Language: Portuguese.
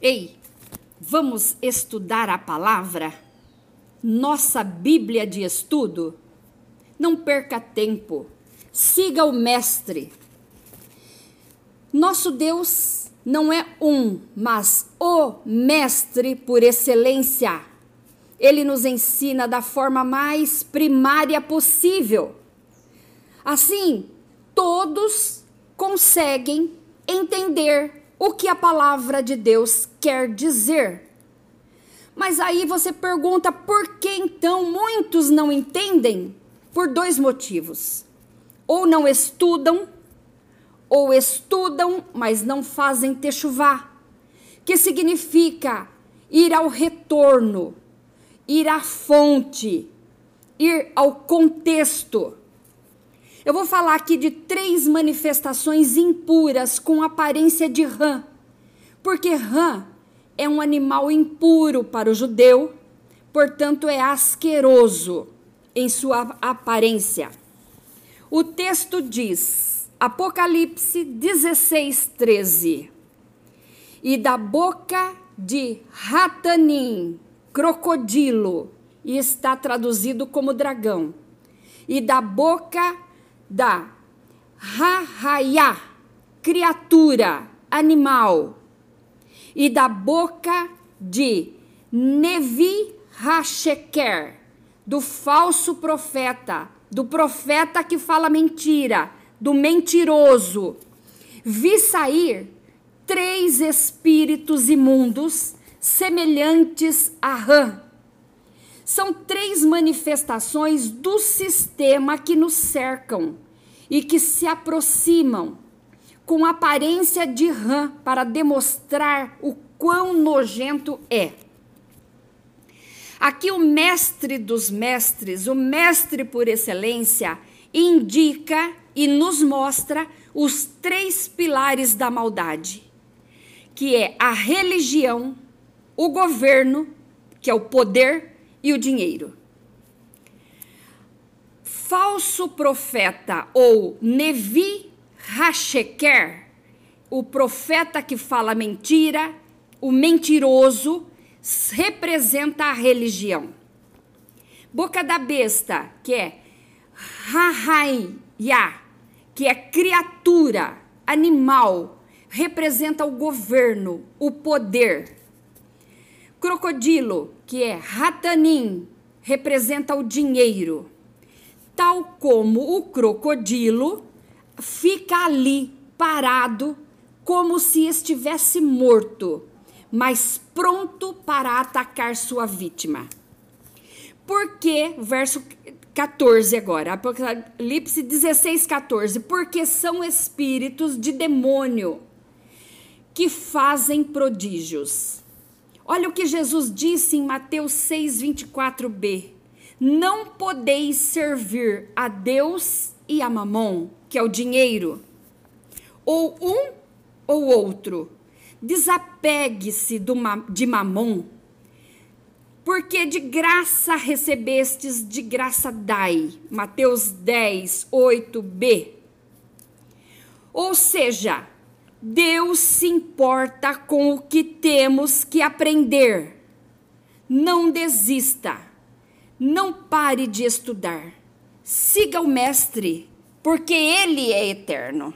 Ei, vamos estudar a palavra? Nossa Bíblia de estudo? Não perca tempo. Siga o Mestre. Nosso Deus não é um, mas o Mestre por excelência. Ele nos ensina da forma mais primária possível. Assim, todos conseguem entender o que a palavra de Deus quer dizer. Mas aí você pergunta por que então muitos não entendem? Por dois motivos. Ou não estudam, ou estudam, mas não fazem techuvá, que significa ir ao retorno, ir à fonte, ir ao contexto. Eu vou falar aqui de três manifestações impuras com aparência de rã, porque rã é um animal impuro para o judeu, portanto é asqueroso em sua aparência. O texto diz, Apocalipse 16, 13: E da boca de Ratanim, crocodilo, e está traduzido como dragão, e da boca da Rahaya, criatura, animal, e da boca de Nevi Hasheker, do falso profeta, do profeta que fala mentira, do mentiroso. Vi sair três espíritos imundos semelhantes a rã são três manifestações do sistema que nos cercam e que se aproximam com aparência de rã para demonstrar o quão nojento é. Aqui o mestre dos mestres, o mestre por excelência, indica e nos mostra os três pilares da maldade, que é a religião, o governo, que é o poder, e o dinheiro. Falso profeta ou Nevi Hasheker, o profeta que fala mentira, o mentiroso, representa a religião. Boca da besta, que é Rahaya, que é criatura, animal, representa o governo, o poder. Crocodilo, que é Ratanim, representa o dinheiro. Tal como o crocodilo fica ali parado, como se estivesse morto, mas pronto para atacar sua vítima. Porque, verso 14 agora, Apocalipse 16, 14, porque são espíritos de demônio que fazem prodígios Olha o que Jesus disse em Mateus 6, 24b. Não podeis servir a Deus e a Mamon, que é o dinheiro, ou um ou outro. Desapegue-se de Mamon, porque de graça recebestes, de graça dai. Mateus 10, 8b. Ou seja, Deus se importa com o que temos que aprender. Não desista. Não pare de estudar. Siga o Mestre, porque ele é eterno.